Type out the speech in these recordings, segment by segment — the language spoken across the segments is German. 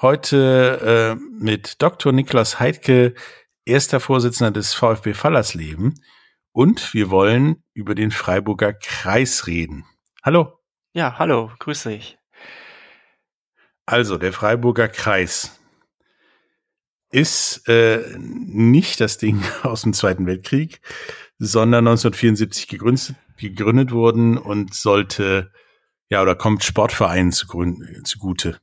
Heute äh, mit Dr. Niklas Heidke, erster Vorsitzender des VfB Fallersleben. Und wir wollen über den Freiburger Kreis reden. Hallo. Ja, hallo, grüße dich. Also, der Freiburger Kreis ist äh, nicht das Ding aus dem Zweiten Weltkrieg, sondern 1974 gegründet, gegründet worden und sollte, ja, oder kommt Sportvereinen zugute.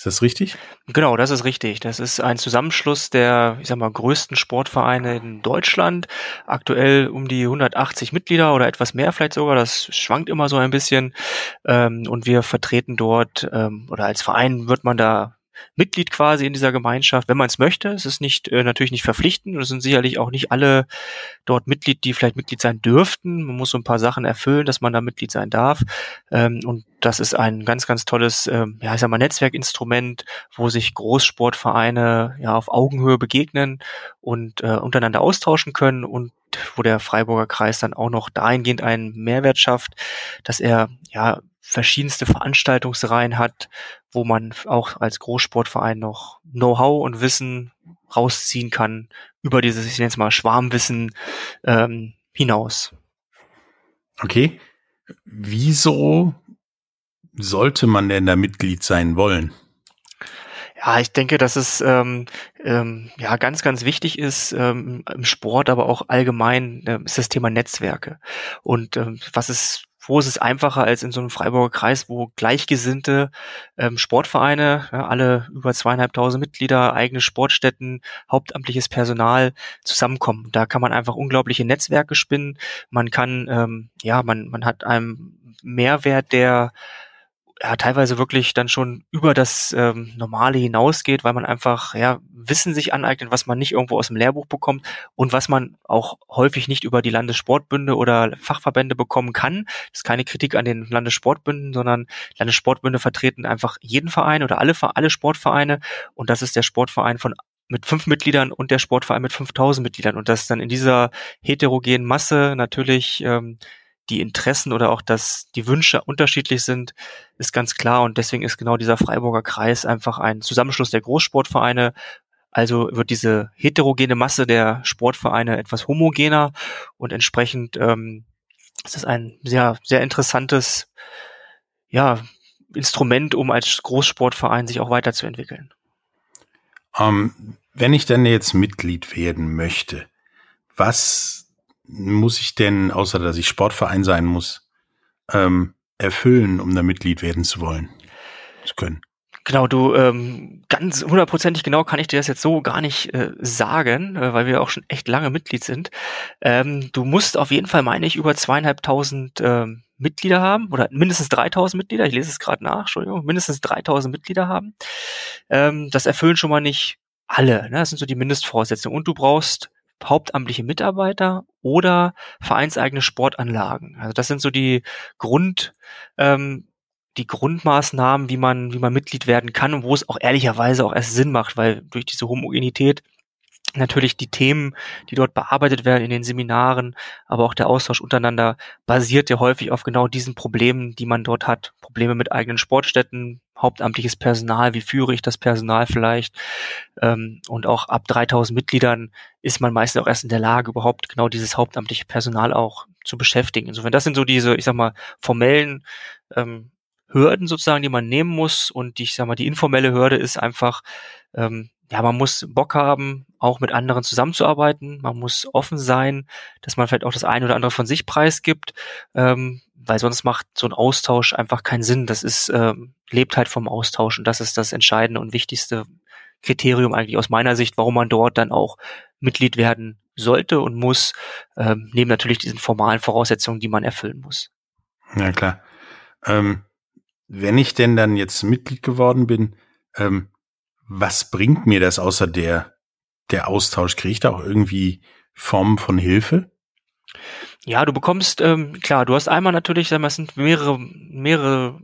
Ist das richtig? Genau, das ist richtig. Das ist ein Zusammenschluss der, ich sag mal, größten Sportvereine in Deutschland. Aktuell um die 180 Mitglieder oder etwas mehr vielleicht sogar. Das schwankt immer so ein bisschen. Ähm, und wir vertreten dort, ähm, oder als Verein wird man da Mitglied quasi in dieser Gemeinschaft, wenn man es möchte. Es ist nicht äh, natürlich nicht verpflichtend und es sind sicherlich auch nicht alle dort Mitglied, die vielleicht Mitglied sein dürften. Man muss so ein paar Sachen erfüllen, dass man da Mitglied sein darf. Ähm, und das ist ein ganz, ganz tolles, ähm, ja, ich sag mal, Netzwerkinstrument, wo sich Großsportvereine ja auf Augenhöhe begegnen und äh, untereinander austauschen können und wo der Freiburger Kreis dann auch noch dahingehend einen Mehrwert schafft, dass er ja verschiedenste Veranstaltungsreihen hat, wo man auch als Großsportverein noch Know-how und Wissen rausziehen kann über dieses, ich nenne es mal Schwarmwissen ähm, hinaus. Okay. Wieso sollte man denn da Mitglied sein wollen? Ja, ich denke, dass es ähm, ähm, ja ganz, ganz wichtig ist ähm, im Sport, aber auch allgemein äh, ist das Thema Netzwerke. Und ähm, was ist wo ist es einfacher als in so einem Freiburger Kreis, wo gleichgesinnte ähm, Sportvereine, ja, alle über zweieinhalbtausend Mitglieder, eigene Sportstätten, hauptamtliches Personal zusammenkommen. Da kann man einfach unglaubliche Netzwerke spinnen. Man kann, ähm, ja, man, man hat einen Mehrwert, der ja, teilweise wirklich dann schon über das ähm, Normale hinausgeht, weil man einfach ja, Wissen sich aneignet, was man nicht irgendwo aus dem Lehrbuch bekommt und was man auch häufig nicht über die Landessportbünde oder Fachverbände bekommen kann. Das ist keine Kritik an den Landessportbünden, sondern Landessportbünde vertreten einfach jeden Verein oder alle, alle Sportvereine und das ist der Sportverein von mit fünf Mitgliedern und der Sportverein mit 5000 Mitgliedern und das dann in dieser heterogenen Masse natürlich ähm, die Interessen oder auch dass die Wünsche unterschiedlich sind, ist ganz klar. Und deswegen ist genau dieser Freiburger Kreis einfach ein Zusammenschluss der Großsportvereine. Also wird diese heterogene Masse der Sportvereine etwas homogener und entsprechend ähm, ist es ein sehr, sehr interessantes ja, Instrument, um als Großsportverein sich auch weiterzuentwickeln. Ähm, wenn ich dann jetzt Mitglied werden möchte, was muss ich denn, außer dass ich Sportverein sein muss, ähm, erfüllen, um da Mitglied werden zu wollen, zu können? Genau, du ähm, ganz hundertprozentig genau kann ich dir das jetzt so gar nicht äh, sagen, äh, weil wir auch schon echt lange Mitglied sind. Ähm, du musst auf jeden Fall, meine ich, über zweieinhalbtausend ähm, Mitglieder haben oder mindestens 3000 Mitglieder. Ich lese es gerade nach, Entschuldigung, mindestens 3000 Mitglieder haben. Ähm, das erfüllen schon mal nicht alle. Ne? Das sind so die Mindestvoraussetzungen. Und du brauchst hauptamtliche Mitarbeiter oder vereinseigene Sportanlagen. Also das sind so die Grund, ähm, die Grundmaßnahmen, wie man, wie man Mitglied werden kann und wo es auch ehrlicherweise auch erst Sinn macht, weil durch diese Homogenität natürlich die Themen, die dort bearbeitet werden in den Seminaren, aber auch der Austausch untereinander basiert ja häufig auf genau diesen Problemen, die man dort hat. Probleme mit eigenen Sportstätten, hauptamtliches Personal, wie führe ich das Personal vielleicht? Ähm, und auch ab 3000 Mitgliedern ist man meistens auch erst in der Lage, überhaupt genau dieses hauptamtliche Personal auch zu beschäftigen. Insofern, das sind so diese, ich sag mal, formellen ähm, Hürden sozusagen, die man nehmen muss. Und die, ich sag mal, die informelle Hürde ist einfach, ähm, ja, man muss Bock haben, auch mit anderen zusammenzuarbeiten. Man muss offen sein, dass man vielleicht auch das eine oder andere von sich preisgibt, ähm, weil sonst macht so ein Austausch einfach keinen Sinn. Das ist, ähm, lebt halt vom Austausch und das ist das entscheidende und wichtigste Kriterium eigentlich aus meiner Sicht, warum man dort dann auch Mitglied werden sollte und muss, ähm, neben natürlich diesen formalen Voraussetzungen, die man erfüllen muss. Ja, klar. Ähm, wenn ich denn dann jetzt Mitglied geworden bin, ähm, was bringt mir das außer der, der Austausch? Kriege ich da auch irgendwie Formen von Hilfe? Ja, du bekommst, ähm, klar, du hast einmal natürlich, sagen wir, es sind mehrere, mehrere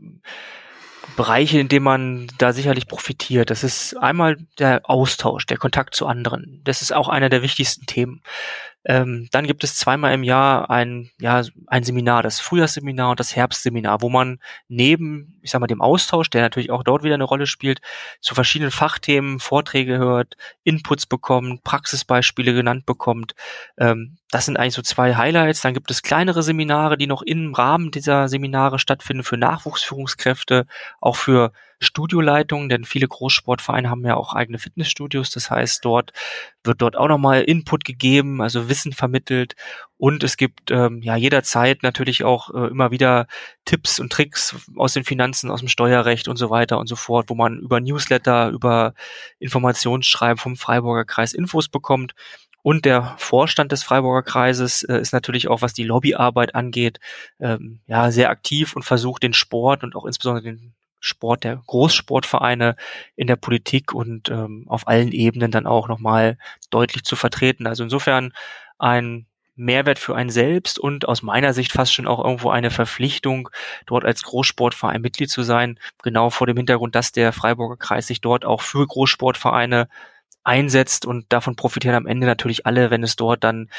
Bereiche, in denen man da sicherlich profitiert. Das ist einmal der Austausch, der Kontakt zu anderen. Das ist auch einer der wichtigsten Themen. Ähm, dann gibt es zweimal im Jahr ein, ja, ein Seminar, das Frühjahrsseminar und das Herbstseminar, wo man neben, ich sag mal, dem Austausch, der natürlich auch dort wieder eine Rolle spielt, zu verschiedenen Fachthemen Vorträge hört, Inputs bekommt, Praxisbeispiele genannt bekommt. Ähm, das sind eigentlich so zwei Highlights. Dann gibt es kleinere Seminare, die noch im Rahmen dieser Seminare stattfinden für Nachwuchsführungskräfte, auch für Studioleitungen, denn viele Großsportvereine haben ja auch eigene Fitnessstudios. Das heißt, dort wird dort auch nochmal Input gegeben, also Wissen vermittelt. Und es gibt ähm, ja jederzeit natürlich auch äh, immer wieder Tipps und Tricks aus den Finanzen, aus dem Steuerrecht und so weiter und so fort, wo man über Newsletter, über Informationsschreiben vom Freiburger Kreis Infos bekommt. Und der Vorstand des Freiburger Kreises äh, ist natürlich auch, was die Lobbyarbeit angeht, ähm, ja, sehr aktiv und versucht den Sport und auch insbesondere den Sport der Großsportvereine in der Politik und ähm, auf allen Ebenen dann auch nochmal deutlich zu vertreten. Also insofern ein Mehrwert für einen selbst und aus meiner Sicht fast schon auch irgendwo eine Verpflichtung, dort als Großsportverein Mitglied zu sein, genau vor dem Hintergrund, dass der Freiburger Kreis sich dort auch für Großsportvereine einsetzt und davon profitieren am Ende natürlich alle, wenn es dort dann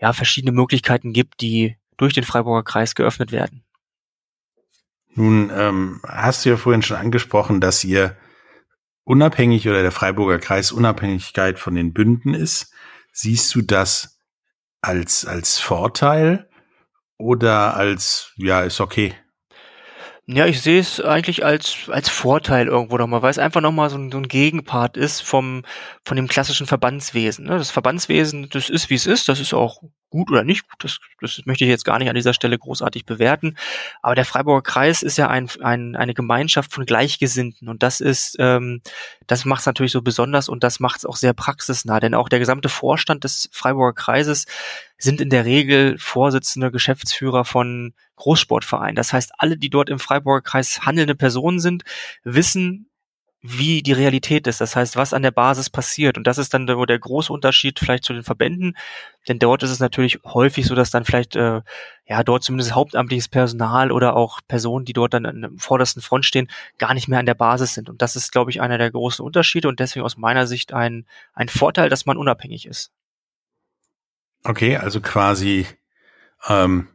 ja verschiedene Möglichkeiten gibt, die durch den Freiburger Kreis geöffnet werden. Nun ähm, hast du ja vorhin schon angesprochen, dass ihr unabhängig oder der Freiburger Kreis Unabhängigkeit von den Bünden ist. Siehst du das als, als Vorteil oder als, ja, ist okay? Ja, ich sehe es eigentlich als, als Vorteil irgendwo nochmal, weil es einfach nochmal so ein, so ein Gegenpart ist vom, von dem klassischen Verbandswesen. Ne? Das Verbandswesen, das ist wie es ist, das ist auch gut oder nicht gut, das, das möchte ich jetzt gar nicht an dieser Stelle großartig bewerten. Aber der Freiburger Kreis ist ja ein, ein, eine Gemeinschaft von Gleichgesinnten und das ist, ähm, das macht es natürlich so besonders und das macht es auch sehr praxisnah, denn auch der gesamte Vorstand des Freiburger Kreises sind in der Regel Vorsitzende, Geschäftsführer von Großsportvereinen. Das heißt, alle, die dort im Freiburger Kreis handelnde Personen sind, wissen, wie die Realität ist. Das heißt, was an der Basis passiert. Und das ist dann der, der große Unterschied vielleicht zu den Verbänden. Denn dort ist es natürlich häufig so, dass dann vielleicht, äh, ja, dort zumindest hauptamtliches Personal oder auch Personen, die dort dann an der vordersten Front stehen, gar nicht mehr an der Basis sind. Und das ist, glaube ich, einer der großen Unterschiede und deswegen aus meiner Sicht ein, ein Vorteil, dass man unabhängig ist. Okay, also quasi ähm,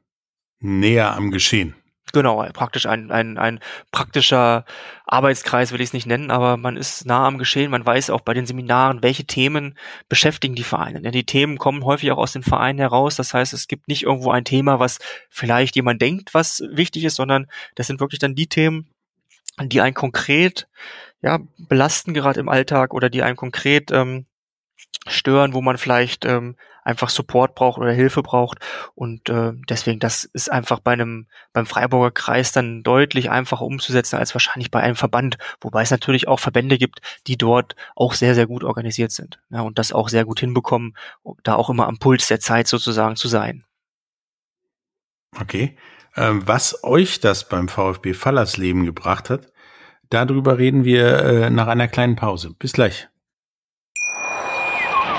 näher am Geschehen. Genau, praktisch ein, ein, ein praktischer Arbeitskreis will ich es nicht nennen, aber man ist nah am Geschehen, man weiß auch bei den Seminaren, welche Themen beschäftigen die Vereine. Denn die Themen kommen häufig auch aus den Vereinen heraus. Das heißt, es gibt nicht irgendwo ein Thema, was vielleicht jemand denkt, was wichtig ist, sondern das sind wirklich dann die Themen, die einen konkret ja, belasten, gerade im Alltag, oder die einen konkret ähm, stören, wo man vielleicht ähm, einfach Support braucht oder Hilfe braucht. Und äh, deswegen, das ist einfach bei einem, beim Freiburger Kreis dann deutlich einfacher umzusetzen als wahrscheinlich bei einem Verband, wobei es natürlich auch Verbände gibt, die dort auch sehr, sehr gut organisiert sind ja, und das auch sehr gut hinbekommen, da auch immer am Puls der Zeit sozusagen zu sein. Okay. Ähm, was euch das beim VfB Fallersleben gebracht hat, darüber reden wir äh, nach einer kleinen Pause. Bis gleich.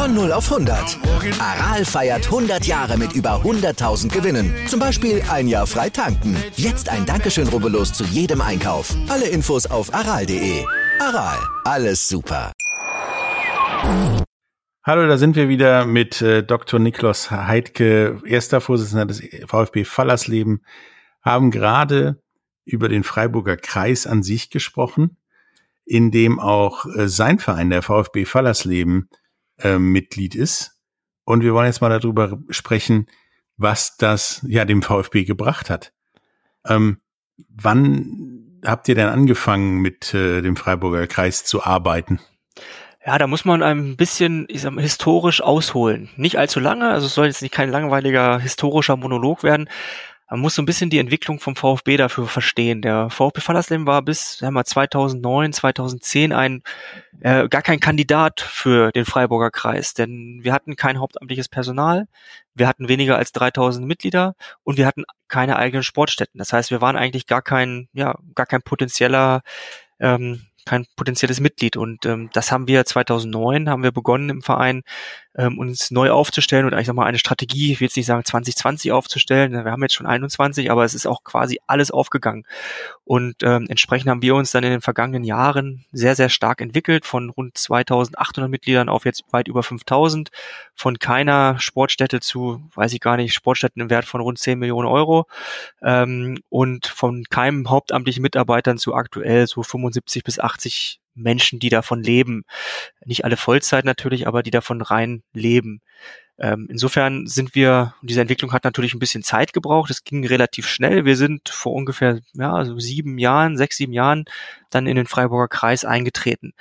Von 0 auf 100. Aral feiert 100 Jahre mit über 100.000 Gewinnen. Zum Beispiel ein Jahr frei tanken. Jetzt ein Dankeschön, rubbellos zu jedem Einkauf. Alle Infos auf aral.de. Aral, alles super. Hallo, da sind wir wieder mit äh, Dr. Niklas Heidke, erster Vorsitzender des VfB Fallersleben, haben gerade über den Freiburger Kreis an sich gesprochen, in dem auch äh, sein Verein, der VfB Fallersleben, äh, Mitglied ist. Und wir wollen jetzt mal darüber sprechen, was das ja dem VfB gebracht hat. Ähm, wann habt ihr denn angefangen, mit äh, dem Freiburger Kreis zu arbeiten? Ja, da muss man ein bisschen ich sag historisch ausholen. Nicht allzu lange, also es soll jetzt nicht kein langweiliger historischer Monolog werden. Man muss so ein bisschen die Entwicklung vom VfB dafür verstehen. Der VfB Fallersleben war bis sagen wir, 2009, 2010 ein äh, gar kein Kandidat für den Freiburger Kreis, denn wir hatten kein hauptamtliches Personal, wir hatten weniger als 3000 Mitglieder und wir hatten keine eigenen Sportstätten. Das heißt, wir waren eigentlich gar kein, ja, gar kein potenzieller ähm, kein potenzielles Mitglied. Und ähm, das haben wir 2009, haben wir begonnen im Verein, ähm, uns neu aufzustellen und eigentlich nochmal eine Strategie, ich will jetzt nicht sagen 2020 aufzustellen, wir haben jetzt schon 21, aber es ist auch quasi alles aufgegangen. Und ähm, entsprechend haben wir uns dann in den vergangenen Jahren sehr, sehr stark entwickelt, von rund 2800 Mitgliedern auf jetzt weit über 5000, von keiner Sportstätte zu, weiß ich gar nicht, Sportstätten im Wert von rund 10 Millionen Euro ähm, und von keinem hauptamtlichen Mitarbeitern zu aktuell so 75 bis 80 Menschen, die davon leben. Nicht alle Vollzeit natürlich, aber die davon rein leben. Ähm, insofern sind wir, diese Entwicklung hat natürlich ein bisschen Zeit gebraucht. Es ging relativ schnell. Wir sind vor ungefähr ja, also sieben Jahren, sechs, sieben Jahren dann in den Freiburger Kreis eingetreten.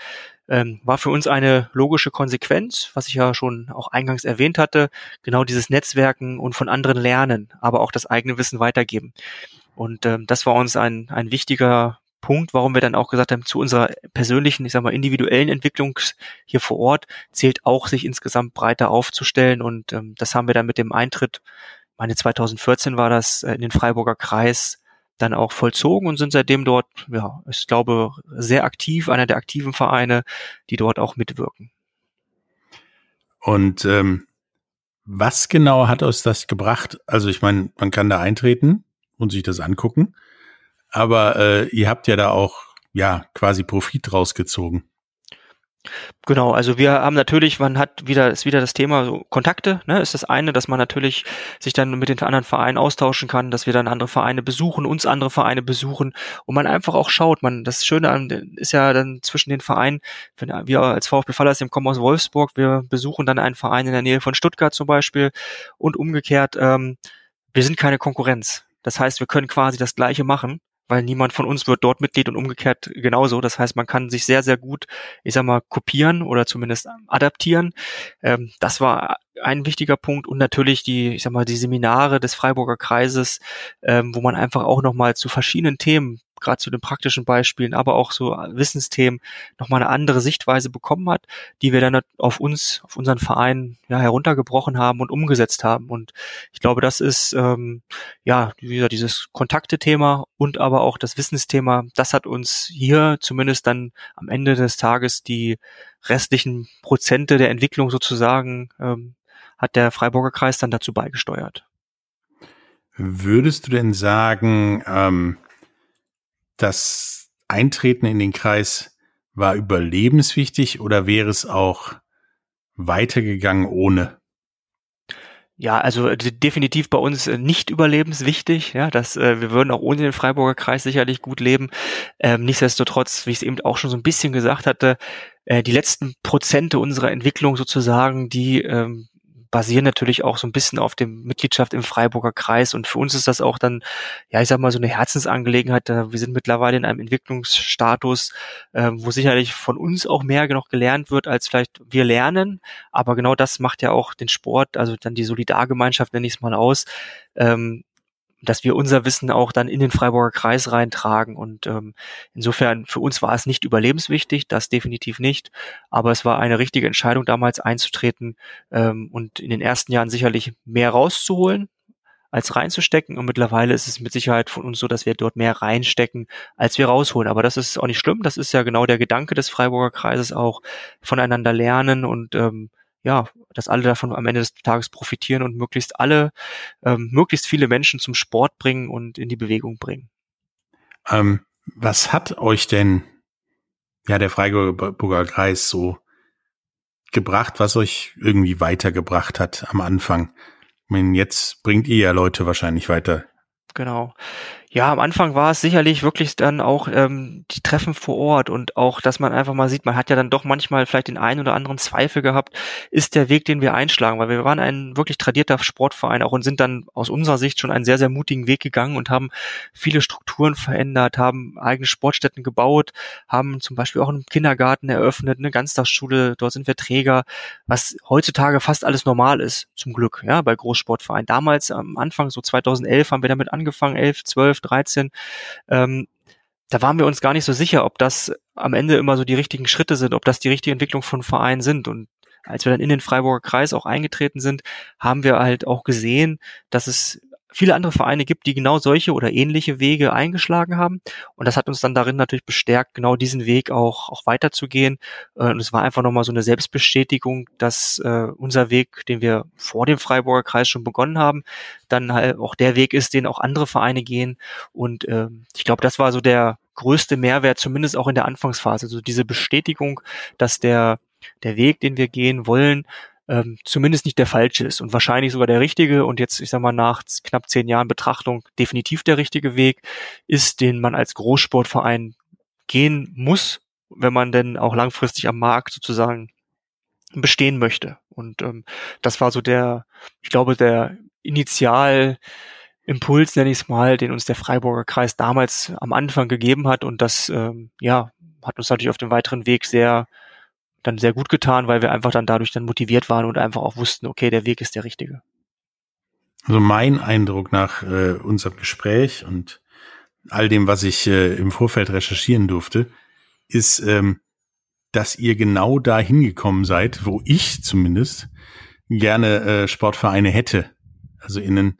Ähm, war für uns eine logische Konsequenz, was ich ja schon auch eingangs erwähnt hatte, genau dieses Netzwerken und von anderen lernen, aber auch das eigene Wissen weitergeben. Und ähm, das war uns ein, ein wichtiger Punkt, warum wir dann auch gesagt haben, zu unserer persönlichen, ich sag mal, individuellen Entwicklung hier vor Ort zählt auch, sich insgesamt breiter aufzustellen. Und ähm, das haben wir dann mit dem Eintritt, meine 2014 war das, äh, in den Freiburger Kreis dann auch vollzogen und sind seitdem dort, ja, ich glaube, sehr aktiv, einer der aktiven Vereine, die dort auch mitwirken. Und ähm, was genau hat uns das gebracht? Also ich meine, man kann da eintreten und sich das angucken. Aber äh, ihr habt ja da auch ja quasi Profit rausgezogen. Genau, also wir haben natürlich, man hat wieder, ist wieder das Thema so Kontakte, ne, ist das eine, dass man natürlich sich dann mit den anderen Vereinen austauschen kann, dass wir dann andere Vereine besuchen, uns andere Vereine besuchen und man einfach auch schaut, man, das Schöne an, ist ja dann zwischen den Vereinen, wenn wir als VfB Fallersleben kommen aus Wolfsburg, wir besuchen dann einen Verein in der Nähe von Stuttgart zum Beispiel und umgekehrt, ähm, wir sind keine Konkurrenz. Das heißt, wir können quasi das Gleiche machen weil niemand von uns wird dort Mitglied und umgekehrt genauso. Das heißt, man kann sich sehr, sehr gut, ich sag mal, kopieren oder zumindest adaptieren. Ähm, das war ein wichtiger Punkt und natürlich die, ich sag mal, die Seminare des Freiburger Kreises, ähm, wo man einfach auch nochmal zu verschiedenen Themen gerade zu den praktischen Beispielen, aber auch so Wissensthemen nochmal eine andere Sichtweise bekommen hat, die wir dann auf uns, auf unseren Verein ja, heruntergebrochen haben und umgesetzt haben. Und ich glaube, das ist ähm, ja wieder dieses Kontakte-Thema und aber auch das Wissensthema, das hat uns hier zumindest dann am Ende des Tages die restlichen Prozente der Entwicklung sozusagen ähm, hat der Freiburger Kreis dann dazu beigesteuert. Würdest du denn sagen, ähm, das Eintreten in den Kreis war überlebenswichtig oder wäre es auch weitergegangen ohne? Ja, also definitiv bei uns äh, nicht überlebenswichtig. Ja, dass äh, wir würden auch ohne den Freiburger Kreis sicherlich gut leben. Ähm, nichtsdestotrotz, wie ich es eben auch schon so ein bisschen gesagt hatte, äh, die letzten Prozente unserer Entwicklung sozusagen, die ähm, basieren natürlich auch so ein bisschen auf dem Mitgliedschaft im Freiburger Kreis und für uns ist das auch dann, ja, ich sag mal, so eine Herzensangelegenheit. Wir sind mittlerweile in einem Entwicklungsstatus, äh, wo sicherlich von uns auch mehr noch gelernt wird, als vielleicht wir lernen. Aber genau das macht ja auch den Sport, also dann die Solidargemeinschaft, nenne ich es mal aus, ähm, dass wir unser Wissen auch dann in den Freiburger Kreis reintragen. Und ähm, insofern für uns war es nicht überlebenswichtig, das definitiv nicht. Aber es war eine richtige Entscheidung, damals einzutreten ähm, und in den ersten Jahren sicherlich mehr rauszuholen als reinzustecken. Und mittlerweile ist es mit Sicherheit von uns so, dass wir dort mehr reinstecken, als wir rausholen. Aber das ist auch nicht schlimm. Das ist ja genau der Gedanke des Freiburger Kreises auch, voneinander lernen und ähm, ja, dass alle davon am Ende des Tages profitieren und möglichst alle, ähm, möglichst viele Menschen zum Sport bringen und in die Bewegung bringen. Ähm, was hat euch denn ja der Freiburger Kreis so gebracht, was euch irgendwie weitergebracht hat am Anfang? Ich meine, jetzt bringt ihr ja Leute wahrscheinlich weiter. Genau. Ja, am Anfang war es sicherlich wirklich dann auch ähm, die Treffen vor Ort und auch, dass man einfach mal sieht, man hat ja dann doch manchmal vielleicht den einen oder anderen Zweifel gehabt, ist der Weg, den wir einschlagen, weil wir waren ein wirklich tradierter Sportverein auch und sind dann aus unserer Sicht schon einen sehr, sehr mutigen Weg gegangen und haben viele Strukturen verändert, haben eigene Sportstätten gebaut, haben zum Beispiel auch einen Kindergarten eröffnet, eine Ganztagsschule, dort sind wir Träger, was heutzutage fast alles normal ist, zum Glück, ja, bei Großsportvereinen. Damals am Anfang, so 2011, haben wir damit angefangen, 11, 12, 13, ähm, da waren wir uns gar nicht so sicher, ob das am Ende immer so die richtigen Schritte sind, ob das die richtige Entwicklung von Vereinen sind. Und als wir dann in den Freiburger Kreis auch eingetreten sind, haben wir halt auch gesehen, dass es viele andere Vereine gibt, die genau solche oder ähnliche Wege eingeschlagen haben. Und das hat uns dann darin natürlich bestärkt, genau diesen Weg auch, auch weiterzugehen. Äh, und es war einfach nochmal so eine Selbstbestätigung, dass äh, unser Weg, den wir vor dem Freiburger Kreis schon begonnen haben, dann halt auch der Weg ist, den auch andere Vereine gehen. Und äh, ich glaube, das war so der größte Mehrwert, zumindest auch in der Anfangsphase. So diese Bestätigung, dass der, der Weg, den wir gehen wollen, ähm, zumindest nicht der falsche ist und wahrscheinlich sogar der richtige und jetzt, ich sag mal, nach knapp zehn Jahren Betrachtung definitiv der richtige Weg ist, den man als Großsportverein gehen muss, wenn man denn auch langfristig am Markt sozusagen bestehen möchte. Und ähm, das war so der, ich glaube, der Initialimpuls, nenne ich es mal, den uns der Freiburger Kreis damals am Anfang gegeben hat. Und das, ähm, ja, hat uns natürlich auf dem weiteren Weg sehr dann sehr gut getan, weil wir einfach dann dadurch dann motiviert waren und einfach auch wussten, okay, der Weg ist der richtige. Also mein Eindruck nach äh, unserem Gespräch und all dem, was ich äh, im Vorfeld recherchieren durfte, ist, ähm, dass ihr genau da hingekommen seid, wo ich zumindest gerne äh, Sportvereine hätte. Also in einen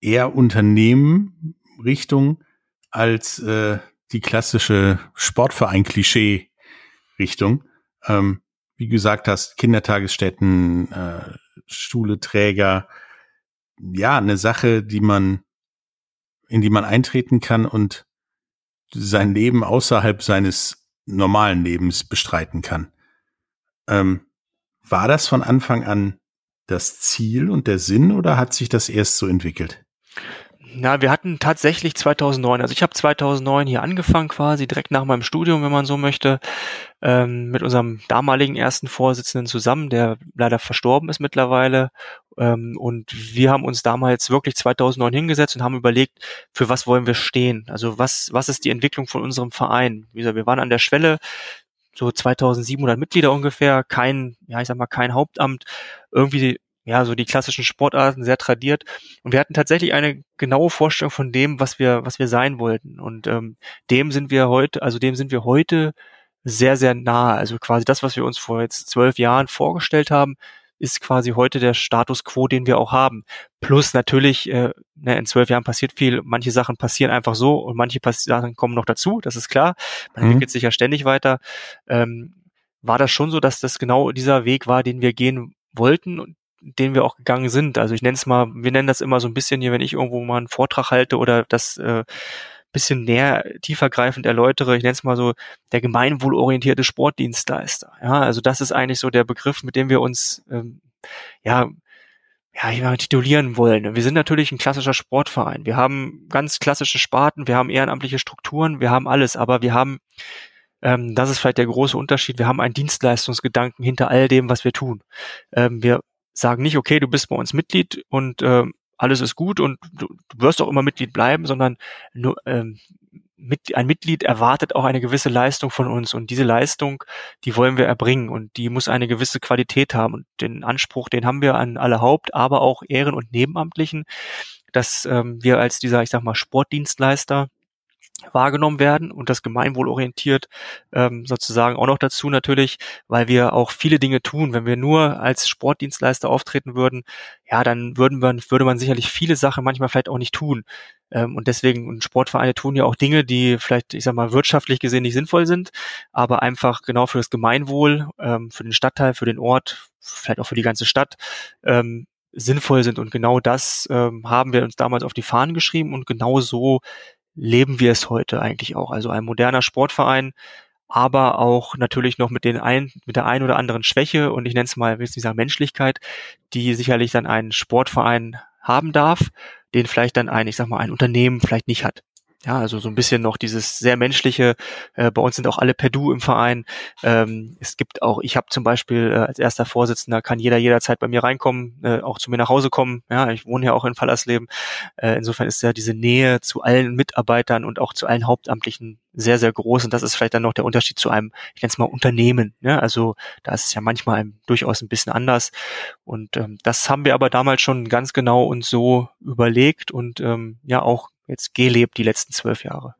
eher Unternehmen Richtung als äh, die klassische Sportverein-Klischee-Richtung ähm, wie gesagt hast, Kindertagesstätten, äh, Schule, Träger, ja, eine Sache, die man, in die man eintreten kann und sein Leben außerhalb seines normalen Lebens bestreiten kann. Ähm, war das von Anfang an das Ziel und der Sinn oder hat sich das erst so entwickelt? Na, wir hatten tatsächlich 2009, also ich habe 2009 hier angefangen quasi, direkt nach meinem Studium, wenn man so möchte, ähm, mit unserem damaligen ersten Vorsitzenden zusammen, der leider verstorben ist mittlerweile. Ähm, und wir haben uns damals wirklich 2009 hingesetzt und haben überlegt, für was wollen wir stehen? Also was, was ist die Entwicklung von unserem Verein? Wie gesagt, wir waren an der Schwelle, so 2700 Mitglieder ungefähr, kein, ja, ich sag mal, kein Hauptamt, irgendwie ja, so die klassischen Sportarten sehr tradiert. Und wir hatten tatsächlich eine genaue Vorstellung von dem, was wir, was wir sein wollten. Und ähm, dem sind wir heute, also dem sind wir heute sehr, sehr nahe. Also quasi das, was wir uns vor jetzt zwölf Jahren vorgestellt haben, ist quasi heute der Status quo, den wir auch haben. Plus natürlich, äh, ne, in zwölf Jahren passiert viel, manche Sachen passieren einfach so und manche Sachen kommen noch dazu, das ist klar. Man mhm. entwickelt sich ja ständig weiter. Ähm, war das schon so, dass das genau dieser Weg war, den wir gehen wollten und den wir auch gegangen sind. Also ich nenne es mal, wir nennen das immer so ein bisschen hier, wenn ich irgendwo mal einen Vortrag halte oder das äh, bisschen näher, tiefergreifend erläutere, ich nenne es mal so der gemeinwohlorientierte Sportdienstleister. Ja, also das ist eigentlich so der Begriff, mit dem wir uns ähm, ja ja, ich mal titulieren wollen. Wir sind natürlich ein klassischer Sportverein. Wir haben ganz klassische Sparten, wir haben ehrenamtliche Strukturen, wir haben alles, aber wir haben, ähm, das ist vielleicht der große Unterschied, wir haben einen Dienstleistungsgedanken hinter all dem, was wir tun. Ähm, wir sagen nicht, okay, du bist bei uns Mitglied und äh, alles ist gut und du, du wirst auch immer Mitglied bleiben, sondern nur, ähm, mit, ein Mitglied erwartet auch eine gewisse Leistung von uns und diese Leistung, die wollen wir erbringen und die muss eine gewisse Qualität haben und den Anspruch, den haben wir an alle Haupt-, aber auch Ehren- und Nebenamtlichen, dass ähm, wir als dieser, ich sag mal, Sportdienstleister wahrgenommen werden und das Gemeinwohl orientiert ähm, sozusagen auch noch dazu natürlich, weil wir auch viele Dinge tun. Wenn wir nur als Sportdienstleister auftreten würden, ja, dann würden wir, würde man sicherlich viele Sachen manchmal vielleicht auch nicht tun. Ähm, und deswegen, und Sportvereine tun ja auch Dinge, die vielleicht, ich sag mal, wirtschaftlich gesehen nicht sinnvoll sind, aber einfach genau für das Gemeinwohl, ähm, für den Stadtteil, für den Ort, vielleicht auch für die ganze Stadt, ähm, sinnvoll sind. Und genau das ähm, haben wir uns damals auf die Fahnen geschrieben und genau so leben wir es heute eigentlich auch. Also ein moderner Sportverein, aber auch natürlich noch mit den ein, mit der einen oder anderen Schwäche und ich nenne es mal, ich sagen, Menschlichkeit, die sicherlich dann ein Sportverein haben darf, den vielleicht dann ein, ich sag mal, ein Unternehmen vielleicht nicht hat. Ja, also so ein bisschen noch dieses sehr menschliche. Äh, bei uns sind auch alle per Du im Verein. Ähm, es gibt auch, ich habe zum Beispiel äh, als erster Vorsitzender kann jeder jederzeit bei mir reinkommen, äh, auch zu mir nach Hause kommen. Ja, ich wohne ja auch in Fallersleben. Äh, insofern ist ja diese Nähe zu allen Mitarbeitern und auch zu allen Hauptamtlichen sehr, sehr groß. Und das ist vielleicht dann noch der Unterschied zu einem, ich nenne es mal Unternehmen. Ja, also da ist es ja manchmal ein, durchaus ein bisschen anders. Und ähm, das haben wir aber damals schon ganz genau und so überlegt und ähm, ja auch jetzt gelebt die letzten zwölf Jahre.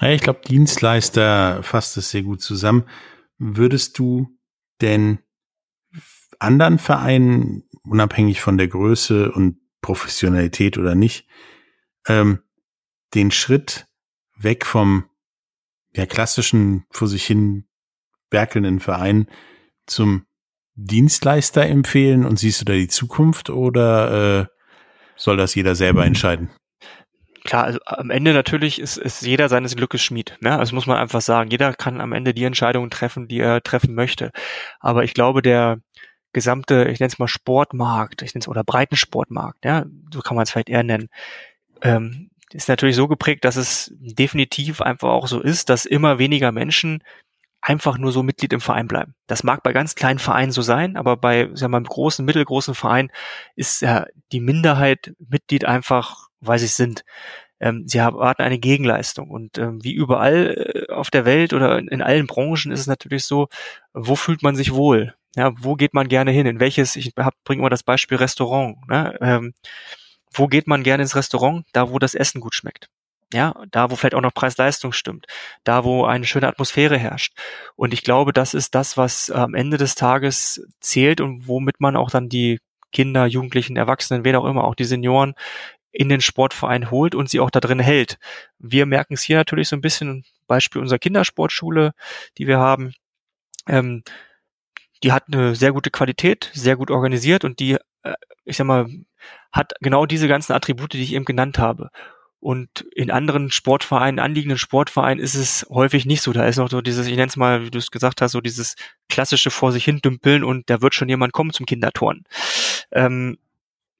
Ja, ich glaube, Dienstleister fasst es sehr gut zusammen. Würdest du denn anderen Vereinen, unabhängig von der Größe und Professionalität oder nicht, ähm, den Schritt weg vom ja, klassischen vor sich hin werkelnden Verein zum Dienstleister empfehlen und siehst du da die Zukunft oder äh, soll das jeder selber entscheiden? Klar, also am Ende natürlich ist, ist jeder seines Glückes Schmied. Ne? Also muss man einfach sagen, jeder kann am Ende die Entscheidungen treffen, die er treffen möchte. Aber ich glaube, der gesamte, ich nenne es mal Sportmarkt, ich nenne es oder Breitensportmarkt, ja, so kann man es vielleicht eher nennen, ähm, ist natürlich so geprägt, dass es definitiv einfach auch so ist, dass immer weniger Menschen einfach nur so Mitglied im Verein bleiben. Das mag bei ganz kleinen Vereinen so sein, aber bei sagen wir mal, großen, mittelgroßen Verein ist ja die Minderheit Mitglied einfach, weil sie sind. Ähm, sie erwarten eine Gegenleistung. Und ähm, wie überall äh, auf der Welt oder in, in, allen Branchen ist es natürlich so, wo fühlt man sich wohl? Ja, wo geht man gerne hin? In welches, ich bringe mal das Beispiel Restaurant. Ne? Ähm, wo geht man gerne ins Restaurant? Da, wo das Essen gut schmeckt. Ja, da, wo vielleicht auch noch Preis-Leistung stimmt, da, wo eine schöne Atmosphäre herrscht. Und ich glaube, das ist das, was am Ende des Tages zählt und womit man auch dann die Kinder, Jugendlichen, Erwachsenen, wer auch immer, auch die Senioren in den Sportverein holt und sie auch da drin hält. Wir merken es hier natürlich so ein bisschen, Beispiel unserer Kindersportschule, die wir haben. Ähm, die hat eine sehr gute Qualität, sehr gut organisiert und die, äh, ich sag mal, hat genau diese ganzen Attribute, die ich eben genannt habe. Und in anderen Sportvereinen, anliegenden Sportvereinen ist es häufig nicht so. Da ist noch so dieses, ich nenne es mal, wie du es gesagt hast, so dieses klassische vor sich hin dümpeln und da wird schon jemand kommen zum Kindertoren. Ähm,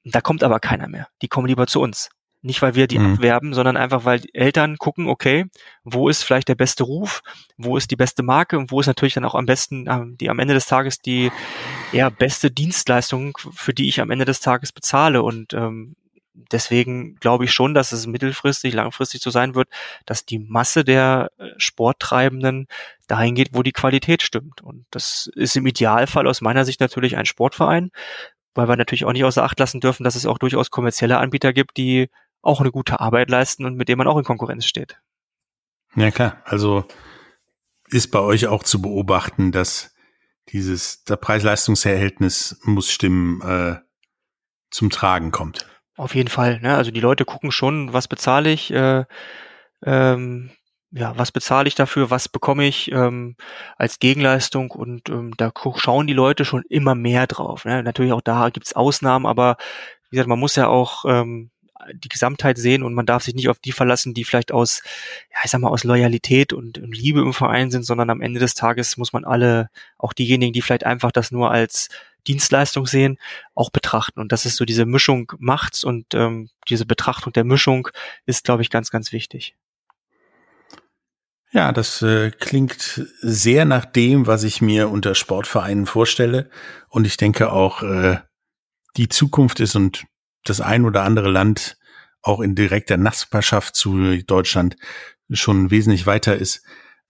da kommt aber keiner mehr. Die kommen lieber zu uns. Nicht, weil wir die mhm. abwerben, sondern einfach, weil die Eltern gucken, okay, wo ist vielleicht der beste Ruf, wo ist die beste Marke und wo ist natürlich dann auch am besten, äh, die am Ende des Tages die ja, beste Dienstleistung, für die ich am Ende des Tages bezahle. Und ähm, deswegen glaube ich schon, dass es mittelfristig, langfristig so sein wird, dass die Masse der äh, Sporttreibenden dahin geht, wo die Qualität stimmt. Und das ist im Idealfall aus meiner Sicht natürlich ein Sportverein, weil wir natürlich auch nicht außer Acht lassen dürfen, dass es auch durchaus kommerzielle Anbieter gibt, die auch eine gute Arbeit leisten und mit denen man auch in Konkurrenz steht. Ja klar, also ist bei euch auch zu beobachten, dass dieses der Preis-Leistungs-Verhältnis muss stimmen äh, zum Tragen kommt. Auf jeden Fall. Ne? Also die Leute gucken schon, was bezahle ich, äh, ähm, ja, was bezahle ich dafür, was bekomme ich ähm, als Gegenleistung und ähm, da schauen die Leute schon immer mehr drauf. Ne? Natürlich auch da gibt's Ausnahmen, aber wie gesagt, man muss ja auch ähm, die Gesamtheit sehen und man darf sich nicht auf die verlassen, die vielleicht aus, ja, ich sag mal, aus Loyalität und, und Liebe im Verein sind, sondern am Ende des Tages muss man alle, auch diejenigen, die vielleicht einfach das nur als Dienstleistung sehen, auch betrachten. Und das ist so diese Mischung macht's und ähm, diese Betrachtung der Mischung ist, glaube ich, ganz, ganz wichtig. Ja, das äh, klingt sehr nach dem, was ich mir unter Sportvereinen vorstelle. Und ich denke auch, äh, die Zukunft ist und das ein oder andere Land auch in direkter Nachbarschaft zu Deutschland schon wesentlich weiter ist.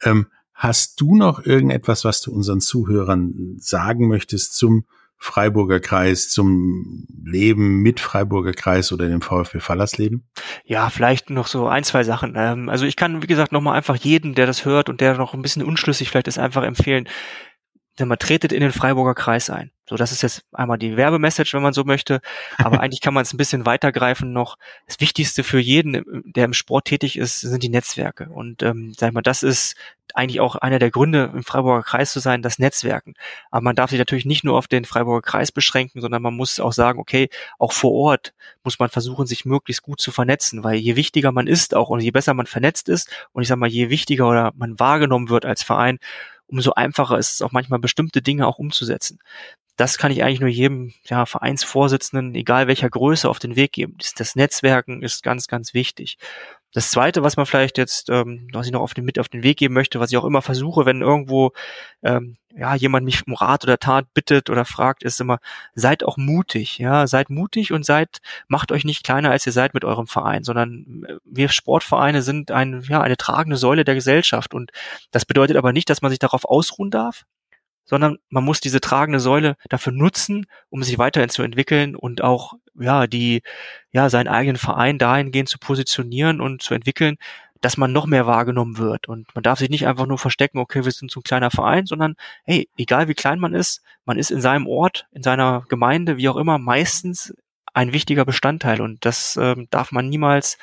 Ähm, hast du noch irgendetwas, was du unseren Zuhörern sagen möchtest zum Freiburger Kreis zum Leben mit Freiburger Kreis oder dem VfB Fallersleben? Ja, vielleicht noch so ein, zwei Sachen. Ähm, also ich kann, wie gesagt, nochmal einfach jeden, der das hört und der noch ein bisschen unschlüssig vielleicht ist, einfach empfehlen, man tretet in den Freiburger Kreis ein. So, das ist jetzt einmal die Werbemessage, wenn man so möchte. Aber eigentlich kann man es ein bisschen weitergreifen noch. Das Wichtigste für jeden, der im Sport tätig ist, sind die Netzwerke. Und ähm, sag ich mal, das ist eigentlich auch einer der Gründe, im Freiburger Kreis zu sein, das Netzwerken. Aber man darf sich natürlich nicht nur auf den Freiburger Kreis beschränken, sondern man muss auch sagen, okay, auch vor Ort muss man versuchen, sich möglichst gut zu vernetzen, weil je wichtiger man ist auch und je besser man vernetzt ist und ich sag mal, je wichtiger oder man wahrgenommen wird als Verein, umso einfacher ist es auch manchmal bestimmte Dinge auch umzusetzen. Das kann ich eigentlich nur jedem ja, Vereinsvorsitzenden, egal welcher Größe, auf den Weg geben. Das, das Netzwerken ist ganz, ganz wichtig. Das Zweite, was man vielleicht jetzt, ähm, was ich noch auf den, mit auf den Weg geben möchte, was ich auch immer versuche, wenn irgendwo ähm, ja jemand mich um Rat oder Tat bittet oder fragt, ist immer: Seid auch mutig, ja, seid mutig und seid, macht euch nicht kleiner als ihr seid mit eurem Verein, sondern äh, wir Sportvereine sind ein ja eine tragende Säule der Gesellschaft. Und das bedeutet aber nicht, dass man sich darauf ausruhen darf, sondern man muss diese tragende Säule dafür nutzen, um sich weiterhin zu entwickeln und auch ja die ja seinen eigenen Verein dahingehend zu positionieren und zu entwickeln, dass man noch mehr wahrgenommen wird. Und man darf sich nicht einfach nur verstecken, okay, wir sind so ein kleiner Verein, sondern hey, egal wie klein man ist, man ist in seinem Ort, in seiner Gemeinde, wie auch immer, meistens ein wichtiger Bestandteil und das ähm, darf man niemals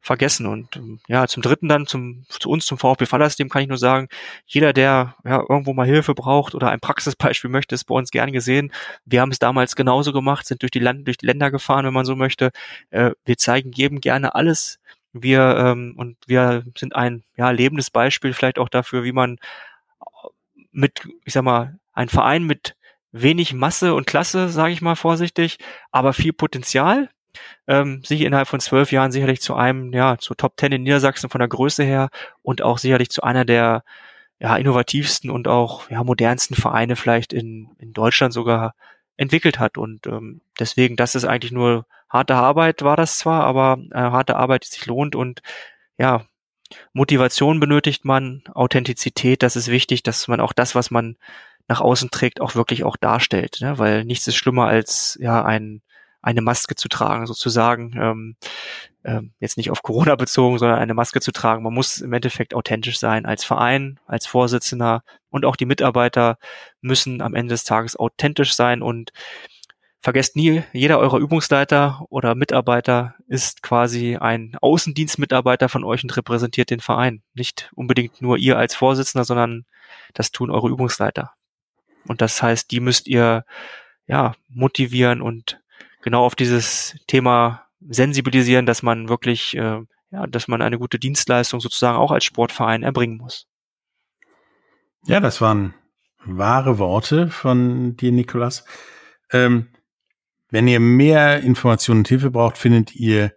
vergessen. Und ähm, ja, zum Dritten dann zum, zu uns, zum VfB Fallerstem kann ich nur sagen, jeder, der ja, irgendwo mal Hilfe braucht oder ein Praxisbeispiel möchte, ist bei uns gern gesehen. Wir haben es damals genauso gemacht, sind durch die, Land durch die Länder gefahren, wenn man so möchte. Äh, wir zeigen jedem gerne alles. Wir ähm, und wir sind ein ja, lebendes Beispiel vielleicht auch dafür, wie man mit, ich sag mal, ein Verein mit wenig Masse und Klasse, sage ich mal vorsichtig, aber viel Potenzial. Ähm, sich innerhalb von zwölf Jahren sicherlich zu einem, ja, zu Top Ten in Niedersachsen von der Größe her und auch sicherlich zu einer der ja, innovativsten und auch ja, modernsten Vereine vielleicht in, in Deutschland sogar entwickelt hat. Und ähm, deswegen, das ist eigentlich nur harte Arbeit, war das zwar, aber äh, harte Arbeit, die sich lohnt und ja, Motivation benötigt man, Authentizität, das ist wichtig, dass man auch das, was man nach außen trägt, auch wirklich auch darstellt. Ne? Weil nichts ist schlimmer als ja ein, eine Maske zu tragen, sozusagen. Ähm, ähm, jetzt nicht auf Corona bezogen, sondern eine Maske zu tragen. Man muss im Endeffekt authentisch sein als Verein, als Vorsitzender und auch die Mitarbeiter müssen am Ende des Tages authentisch sein und vergesst nie, jeder eurer Übungsleiter oder Mitarbeiter ist quasi ein Außendienstmitarbeiter von euch und repräsentiert den Verein. Nicht unbedingt nur ihr als Vorsitzender, sondern das tun eure Übungsleiter. Und das heißt, die müsst ihr ja motivieren und genau auf dieses Thema sensibilisieren, dass man wirklich, äh, ja, dass man eine gute Dienstleistung sozusagen auch als Sportverein erbringen muss. Ja, das waren wahre Worte von dir, Nikolas. Ähm, wenn ihr mehr Informationen und Hilfe braucht, findet ihr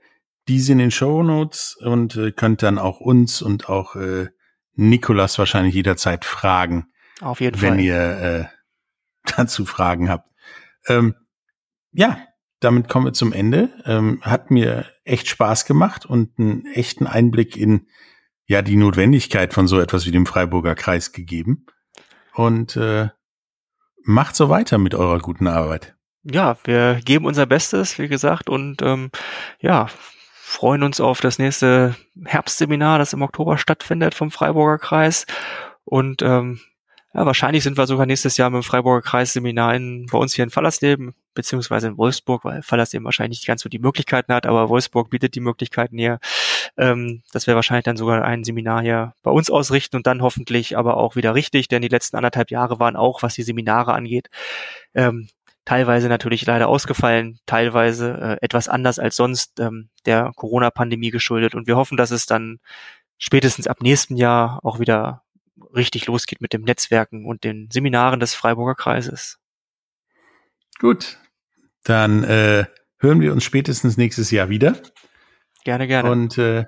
diese in den Show Notes und äh, könnt dann auch uns und auch äh, Nikolas wahrscheinlich jederzeit fragen. Auf jeden wenn Fall. Wenn ihr äh, dazu Fragen habt. Ähm, ja, damit kommen wir zum Ende. Ähm, hat mir echt Spaß gemacht und einen echten Einblick in ja die Notwendigkeit von so etwas wie dem Freiburger Kreis gegeben. Und äh, macht so weiter mit eurer guten Arbeit. Ja, wir geben unser Bestes, wie gesagt, und ähm, ja, freuen uns auf das nächste Herbstseminar, das im Oktober stattfindet vom Freiburger Kreis. Und ähm, ja, wahrscheinlich sind wir sogar nächstes Jahr mit dem Freiburger Kreisseminar in, bei uns hier in Fallersleben, beziehungsweise in Wolfsburg, weil Fallersleben wahrscheinlich nicht ganz so die Möglichkeiten hat, aber Wolfsburg bietet die Möglichkeiten hier, ähm, dass wir wahrscheinlich dann sogar ein Seminar hier bei uns ausrichten und dann hoffentlich aber auch wieder richtig, denn die letzten anderthalb Jahre waren auch, was die Seminare angeht, ähm, teilweise natürlich leider ausgefallen, teilweise äh, etwas anders als sonst ähm, der Corona-Pandemie geschuldet. Und wir hoffen, dass es dann spätestens ab nächsten Jahr auch wieder richtig losgeht mit dem Netzwerken und den Seminaren des Freiburger Kreises. Gut, dann äh, hören wir uns spätestens nächstes Jahr wieder. Gerne, gerne. Und äh,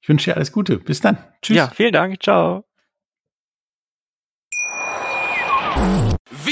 ich wünsche dir alles Gute. Bis dann. Tschüss. Ja, vielen Dank. Ciao.